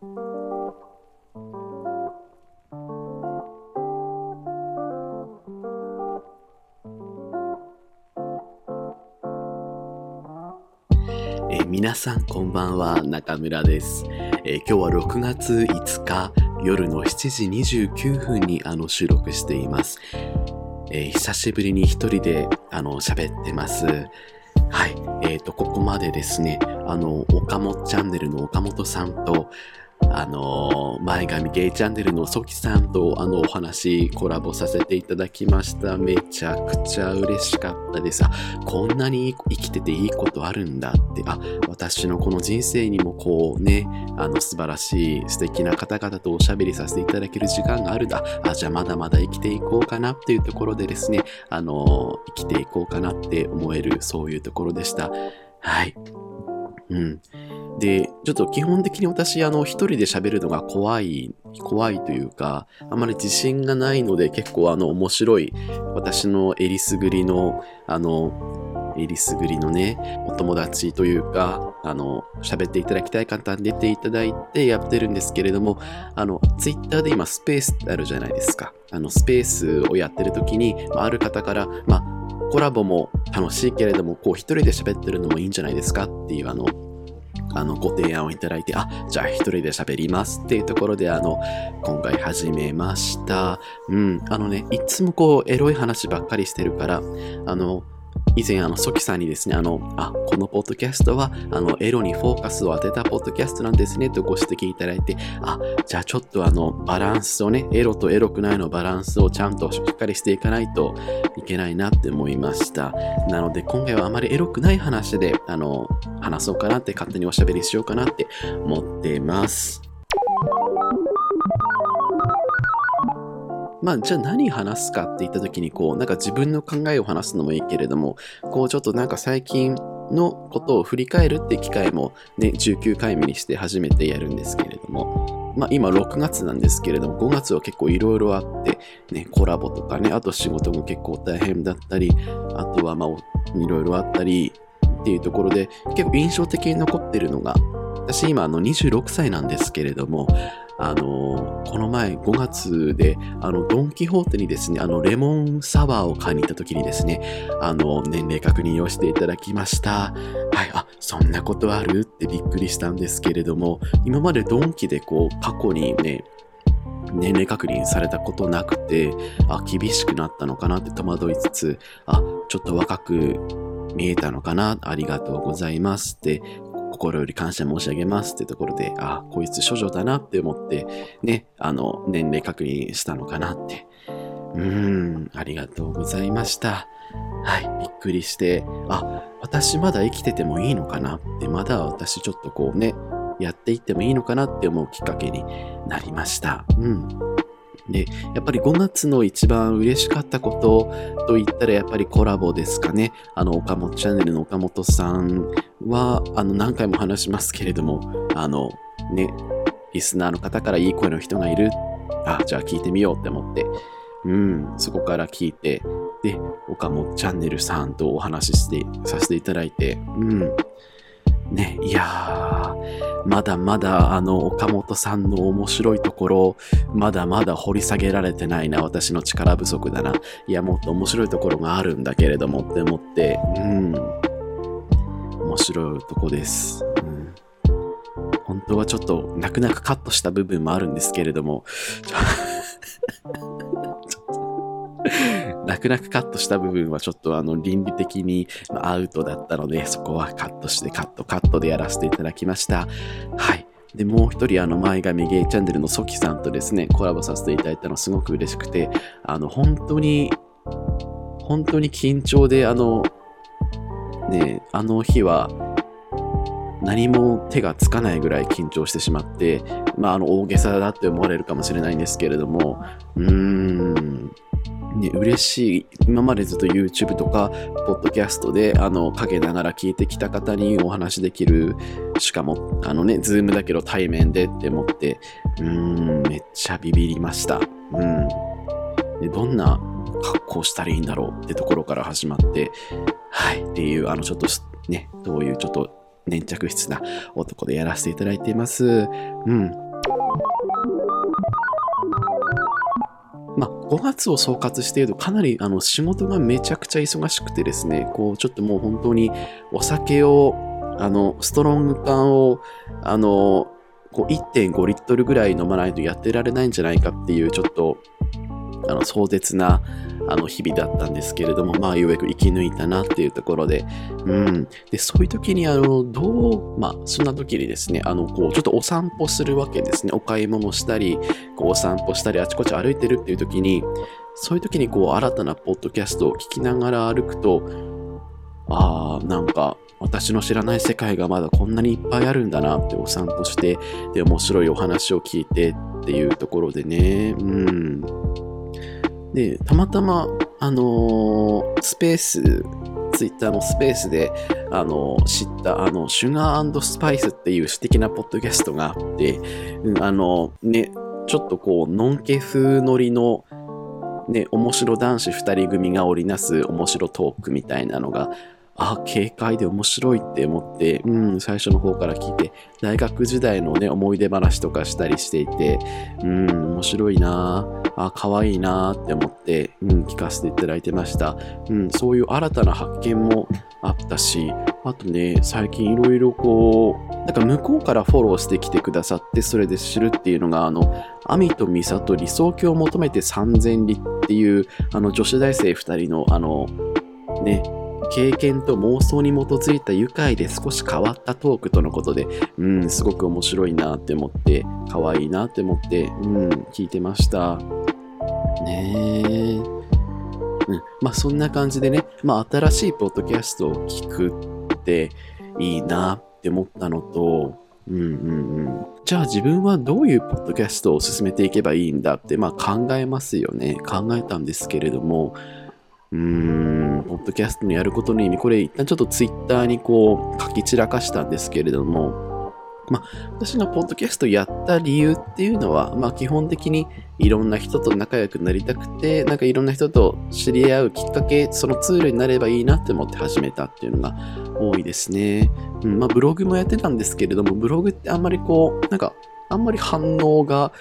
え皆さんこんばんは中村です、え今日は6月5日夜の7時29分にあの収録しています、えー久しぶりに一人であの喋ってます。はい。えーとここまでですねあの岡本チャンネルの岡本さんとあの前髪ゲイチャンネルのソキさんとあのお話コラボさせていただきましためちゃくちゃ嬉しかったですあこんなに生きてていいことあるんだって、あ、私のこの人生にもこうね、あの素晴らしい素敵な方々とおしゃべりさせていただける時間があるんだ。あ、じゃあまだまだ生きていこうかなっていうところでですね、あの、生きていこうかなって思える、そういうところでした。はい。うん。で、ちょっと基本的に私、あの、一人で喋るのが怖い、怖いというか、あまり自信がないので、結構あの、面白い、私のえりすぐりの、あの、えりすぐりのね、お友達というか、あの、喋っていただきたい方に出ていただいてやってるんですけれども、あの、ツイッターで今スペースってあるじゃないですか。あの、スペースをやってる時に、あある方から、まあ、コラボも楽しいけれども、こう一人で喋ってるのもいいんじゃないですかっていうあの、あの、ご提案をいただいて、あ、じゃあ一人で喋りますっていうところで、あの、今回始めました。うん、あのね、いつもこう、エロい話ばっかりしてるから、あの、以前、あの、ソキさんにですね、あの、あ、このポッドキャストは、あの、エロにフォーカスを当てたポッドキャストなんですね、とご指摘いただいて、あ、じゃあちょっとあの、バランスをね、エロとエロくないのバランスをちゃんとしっかりしていかないといけないなって思いました。なので、今回はあまりエロくない話で、あの、話そうかなって、勝手におしゃべりしようかなって思ってます。まあ、じゃあ何話すかって言った時に、こう、なんか自分の考えを話すのもいいけれども、こう、ちょっとなんか最近のことを振り返るって機会もね、19回目にして初めてやるんですけれども、まあ今6月なんですけれども、5月は結構いろいろあって、ね、コラボとかね、あと仕事も結構大変だったり、あとはまあ、いろいろあったりっていうところで、結構印象的に残ってるのが、私今あの26歳なんですけれども、あのこの前5月で、あの、ドン・キホーテにですね、あの、レモンサワーを買いに行った時にですね、あの、年齢確認をしていただきました。はい、あ、そんなことある？ってびっくりしたんですけれども、今までドンキでこう、過去にね、年齢確認されたことなくて、あ、厳しくなったのかなって戸惑いつつ、あ、ちょっと若く見えたのかな、ありがとうございますって、心より感謝申し上げますってところで、あ、こいつ処女だなって思って、ね、あの、年齢確認したのかなって。うーん、ありがとうございました。はい、びっくりして、あ、私まだ生きててもいいのかなって、まだ私ちょっとこうね、やっていってもいいのかなって思うきっかけになりました。うん。で、やっぱり5月の一番嬉しかったことと言ったらやっぱりコラボですかね。あの、岡本チャンネルの岡本さんは、あの、何回も話しますけれども、あの、ね、リスナーの方からいい声の人がいる。あ、じゃあ聞いてみようって思って、うん、そこから聞いて、で、岡本チャンネルさんとお話し、させていただいて、うん。ね、いやー、まだまだあの岡本さんの面白いところ、まだまだ掘り下げられてないな、私の力不足だな。いや、もっと面白いところがあるんだけれどもって思って、うん。面白いとこです。うん。本当はちょっと泣く泣くカットした部分もあるんですけれども、ちょちょっと泣く泣くカットした部分はちょっとあの倫理的にアウトだったので、そこはカットしてカットカットでやらせていただきました。はい。で、もう一人、あの、前髪ゲイチャンネルのソキさんとですね、コラボさせていただいたのすごく嬉しくて、あの、本当に、本当に緊張で、あの、ね、あの日は、何も手がつかないぐらい緊張してしまって、まあ、あの、大げさだって思われるかもしれないんですけれども、うーん、ね、嬉しい。今までずっと YouTube とか、ポッドキャストで、あの、陰ながら聞いてきた方にお話できる。しかも、あのね、ズームだけど対面でって思って、うーん、めっちゃビビりました。うん。で、どんな格好したらいいんだろうってところから始まって、はい、っていう、あの、ちょっとね、どういうちょっと粘着質な男でやらせていただいています。うん。ま5月を総括しているとかなりあの仕事がめちゃくちゃ忙しくてですね、こうちょっともう本当にお酒を、あの、ストロング缶を、あの、こう1.5リットルぐらい飲まないとやってられないんじゃないかっていうちょっとあの壮絶なあの日々だったんですけれども、まあ、ようやく生き抜いたなっていうところで、うん。で、そういう時に、あの、どう、まあ、そんな時にですね、あの、こう、ちょっとお散歩するわけですね。お買い物したり、こう、お散歩したり、あちこち歩いてるっていう時に、そういう時に、こう、新たなポッドキャストを聞きながら歩くと、ああ、なんか、私の知らない世界がまだこんなにいっぱいあるんだなってお散歩して、で、面白いお話を聞いてっていうところでね、うん。で、たまたま、あのー、スペース、ツイッターのスペースで、あのー、知った、あの、シュガースパイスっていう素敵なポッドキャストがあって、うん、あの、ね、ちょっとこう、ノンケ風ノリの、ね、面白男子二人組が織りなす面白トークみたいなのがあ、軽快で面白いって思って、うん、最初の方から聞いて、大学時代のね、思い出話とかしたりしていて、うん、面白いなぁ。あ、可愛いなって思って、うん、聞かせていただいてました。うん、そういう新たな発見もあったし、あとね、最近いろいろこう、なんか向こうからフォローしてきてくださって、それで知るっていうのが、あの、アミとミサと理想郷を求めて3000里っていう、あの、女子大生2人の、あの、ね、経験と妄想に基づいた愉快で少し変わったトークとのことで、うん、すごく面白いなって思って、可愛いなって思って、うん、聞いてました。ねえ。うん、まあそんな感じでね、まあ新しいポッドキャストを聞くっていいなって思ったのと、うんうんうん。じゃあ自分はどういうポッドキャストを進めていけばいいんだって、まあ考えますよね。考えたんですけれども、うーん、ポッドキャストのやることの意味、これ一旦ちょっとツイッターにこう書き散らかしたんですけれども、まあ、私がポッドキャストやった理由っていうのは、まあ、基本的にいろんな人と仲良くなりたくて、なんかいろんな人と知り合うきっかけ、そのツールになればいいなって思って始めたっていうのが多いですね。うん、まあ、ブログもやってたんですけれども、ブログってあんまりこう、なんか、あんまり反応が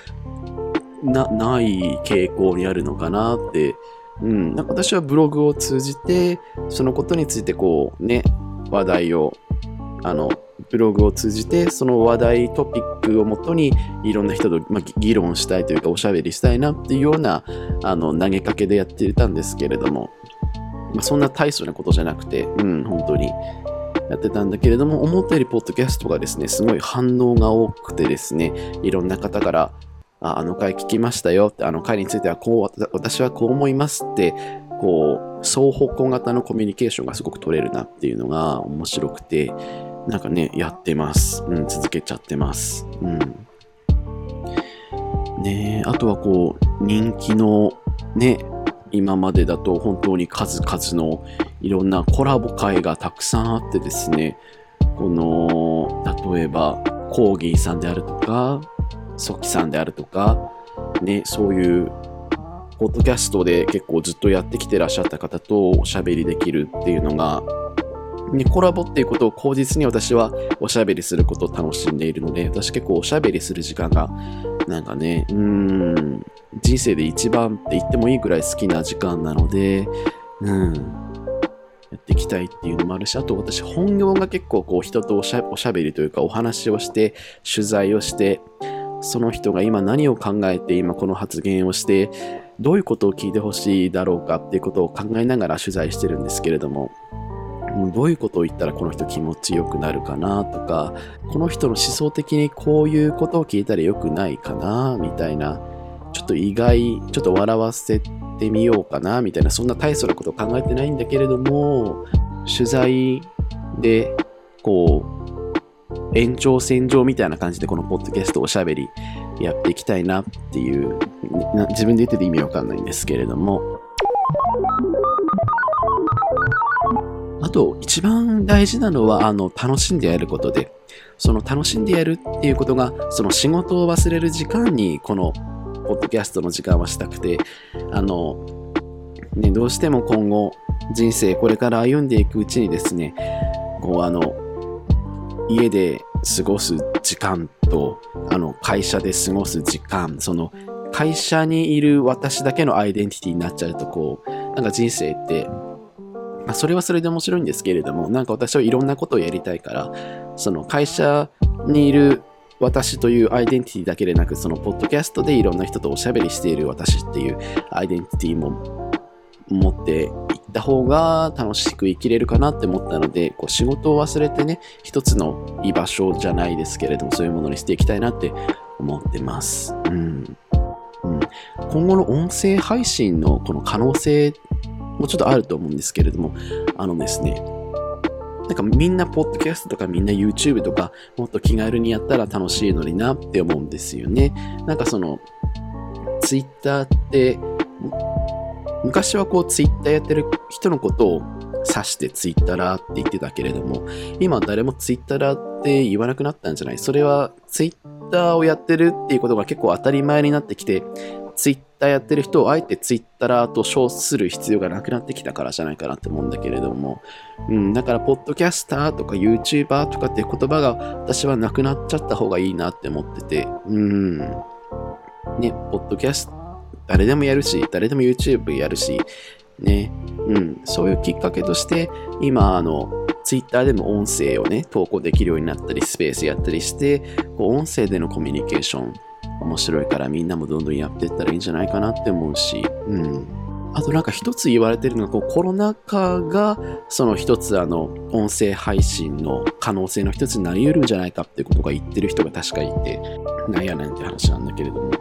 な、ない傾向にあるのかなってうん、なんか私はブログを通じて、そのことについてこうね、話題を、あの、ブログを通じて、その話題、トピックをもとに、いろんな人と、まあ、議論したいというか、おしゃべりしたいなっていうような、あの、投げかけでやってたんですけれども、まあ、そんな大層なことじゃなくて、うん、本当にやってたんだけれども、思ったよりポッドキャストがですね、すごい反応が多くてですね、いろんな方から、ああの回聞きましたよって、あの回についてはこう、私はこう思いますって、こう、双方向型のコミュニケーションがすごく取れるなっていうのが面白くて、なんかね、やってます。うん、続けちゃってます。うん。ねあとはこう、人気のね、今までだと本当に数々のいろんなコラボ会がたくさんあってですね、この、例えば、コーギーさんであるとか、ソキさんであるとか、ね、そういう、ポッドキャストで結構ずっとやってきてらっしゃった方とおしゃべりできるっていうのが、ね、コラボっていうことを口実に私はおしゃべりすることを楽しんでいるので、私結構おしゃべりする時間が、なんかね、うん、人生で一番って言ってもいいくらい好きな時間なので、うん、やっていきたいっていうのもあるし、あと私本業が結構こう人とおしゃおしゃべりというかお話をして、取材をして、その人が今何を考えて今この発言をしてどういうことを聞いてほしいだろうかっていうことを考えながら取材してるんですけれども。どういうことを言ったらこの人気持ちよくなるかなとかこの人の思想的にこういうことを聞いたらよくないかなみたいなちょっと意外ちょっと笑わせてみようかなみたいなそんな大層なことを考えてないんだけれども取材でこう延長線上みたいな感じでこのポッドキャストおしゃべりやっていきたいなっていう自分で言ってて意味わかんないんですけれども。あと一番大事なのはあの楽しんでやることでその楽しんでやるっていうことがその仕事を忘れる時間にこのポッドキャストの時間はしたくてあのねどうしても今後人生これから歩んでいくうちにですねこうあの家で過ごす時間と、あの、会社で過ごす時間、その、会社にいる私だけのアイデンティティになっちゃうと、こう、なんか人生って、まあ、それはそれで面白いんですけれども、なんか私はいろんなことをやりたいから、その会社にいる私というアイデンティティだけでなく、そのポッドキャストでいろんな人とおしゃべりしている私っていうアイデンティティも持っていった方が楽しく生きれるかなって思ったので、こう仕事を忘れてね、一つの居場所じゃないですけれども、そういうものにしていきたいなって思ってます。うん。うん、今後の音声配信のこの可能性もうちょっとあると思うんですけれども、あのですね、なんかみんなポッドキャストとかみんな YouTube とかもっと気軽にやったら楽しいのになって思うんですよね。なんかその Twitter って昔はこう Twitter やってる人のことを指してツイッターって言ってたけれども、今誰もツイッターって言わなくなったんじゃない？それはツイッターをやってるっていうことが結構当たり前になってきて、ツイッターやってる人をあえてツイッターと称する必要がなくなってきたからじゃないかなって思うんだけれども、うん、だから、ポッドキャスターとか YouTuber とかっていう言葉が私はなくなっちゃった方がいいなって思ってて、うん、ね、ポッドキャスト、誰でもやるし、誰でも YouTube やるし、ね、うん、そういうきっかけとして、今、あの、Twitter でも音声をね、投稿できるようになったり、スペースやったりして、こう音声でのコミュニケーション、面白いからみんなもどんどんやっていったらいいんじゃないかなって思うし、うん。あとなんか一つ言われてるのが、こうコロナ禍がその一つあの音声配信の可能性の一つになり得るんじゃないかってことが言ってる人が確かいて、なんやねんって話なんだけれども。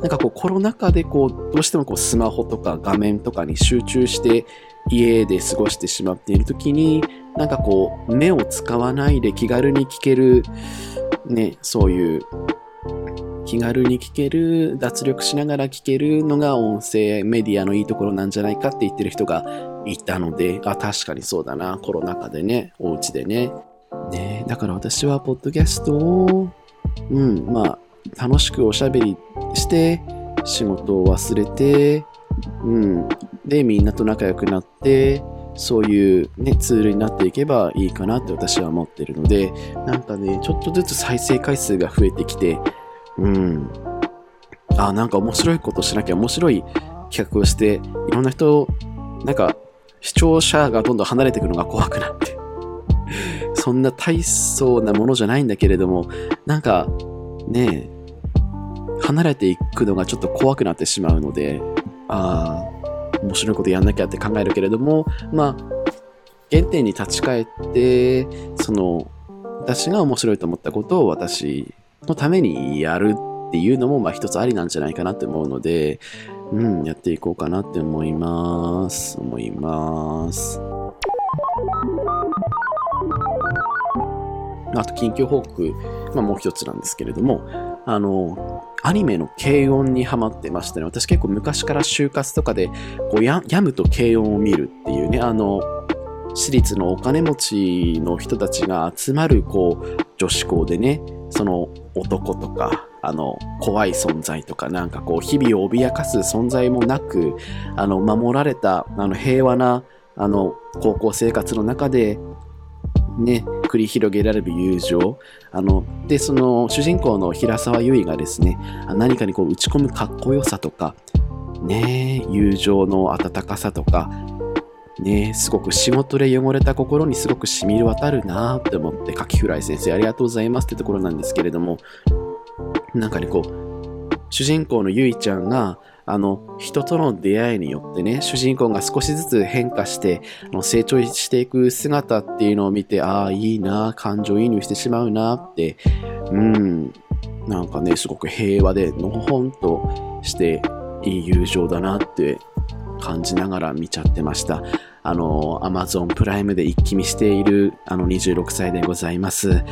なんかこうコロナ禍でこうどうしてもこうスマホとか画面とかに集中して家で過ごしてしまっている時になんかこう目を使わないで気軽に聞けるねそういう気軽に聞ける、脱力しながら聞けるのが音声メディアのいいところなんじゃないかって言ってる人がいたので、あ、確かにそうだな、コロナ禍でね、お家でね。ねだから私はポッドキャストを、うん、まあ、楽しくおしゃべりして、仕事を忘れて、うん、で、みんなと仲良くなって、そういうね、ツールになっていけばいいかなって私は思ってるので、なんかね、ちょっとずつ再生回数が増えてきて、うん。あ、なんか面白いことしなきゃ面白い企画をして、いろんな人、なんか視聴者がどんどん離れていくのが怖くなって。そんな大層なものじゃないんだけれども、なんかね離れていくのがちょっと怖くなってしまうので、ああ、面白いことやんなきゃって考えるけれども、まあ、原点に立ち返って、その、私が面白いと思ったことを私のためにやるっていうのも、まあ一つありなんじゃないかなって思うので、うん、やっていこうかなって思います。思います。あと、近況報告、まあもう一つなんですけれども、あの、アニメの軽音にハマってましてね、私結構昔から就活とかで、こうや、やむと軽音を見るっていうね、あの、私立のお金持ちの人たちが集まる、こう、女子校でね、その男とか、あの、怖い存在とか、なんかこう、日々を脅かす存在もなく、あの、守られた、あの、平和な、あの、高校生活の中で、ね、繰り広げられる友情。あの、で、その、主人公の平沢優衣がですね、何かにこう、打ち込むかっこよさとか、ね、友情の温かさとか、ねすごく仕事で汚れた心にすごく染み渡るなって思って、カキフライ先生ありがとうございますってところなんですけれども、なんかね、こう、主人公のゆいちゃんが、あの、人との出会いによってね、主人公が少しずつ変化して、あの成長していく姿っていうのを見て、ああ、いいな、感情移入してしまうなって、うん、なんかね、すごく平和で、のほほんとしていい友情だなって感じながら見ちゃってました。あの、Amazon プライムで一気見している、あの、26歳でございます。は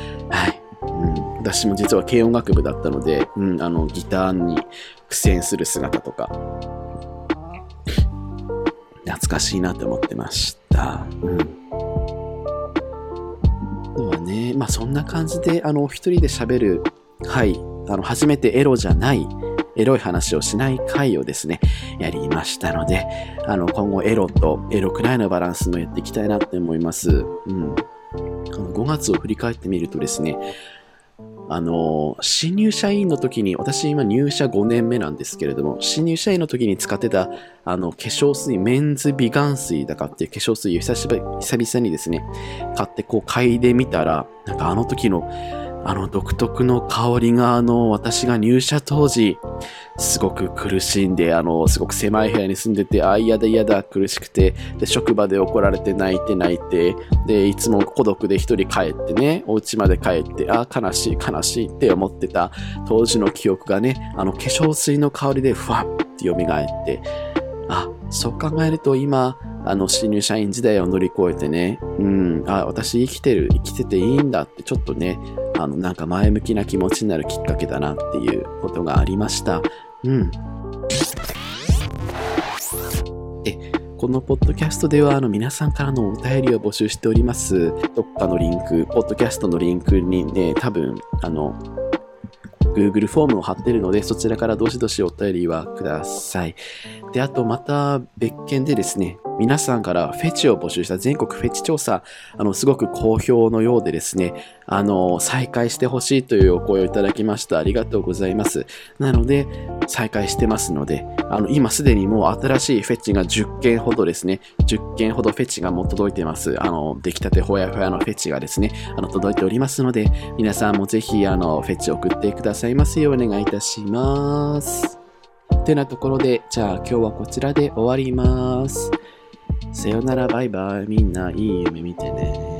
い。うん、私も実は軽音楽部だったので、うん、あの、ギターに苦戦する姿とか、懐かしいなって思ってました。うん。はね、まあそんな感じで、あの、一人で喋る、はい、あの、初めてエロじゃない、エロい話をしない回をですね、やりましたので、あの、今後エロとエロくらいのバランスもやっていきたいなって思います。うん。あの5月を振り返ってみるとですね、あの、新入社員の時に、私今入社5年目なんですけれども、新入社員の時に使ってた、あの、化粧水、メンズ美顔水だかっていう化粧水を久しぶり、久々にですね、買ってこう嗅いでみたら、なんかあの時の、あの独特の香りが、あの、私が入社当時、すごく苦しんで、あの、すごく狭い部屋に住んでて、あ、嫌だ嫌だ、苦しくて、で、職場で怒られて泣いて泣いて、で、いつも孤独で一人帰ってね、お家まで帰って、あ、悲しい悲しいって思ってた当時の記憶がね、あの、化粧水の香りでふわって蘇って、あ、そう考えると今、あの、新入社員時代を乗り越えてね、うん、あ、私生きてる、生きてていいんだって、ちょっとね、あの、なんか前向きな気持ちになるきっかけだなっていうことがありました。うん。え、このポッドキャストではあの皆さんからのお便りを募集しております。どっかのリンク、ポッドキャストのリンクにね、多分、あの、Google フォームを貼ってるので、そちらからどしどしお便りはください。で、あとまた別件でですね、皆さんからフェチを募集した全国フェチ調査、あの、すごく好評のようでですね、あの、再開してほしいというお声をいただきました。ありがとうございます。なので、再開してますので、あの、今すでにもう新しいフェチが10件ほどですね、10件ほどフェチがもう届いてます。あの、出来たてほやほやのフェチがですね、あの、届いておりますので、皆さんもぜひ、あの、フェチ送ってくださいますようお願いいたします。てなところで、じゃあ今日はこちらで終わります。さよならバイバイ。みんないい夢見てね。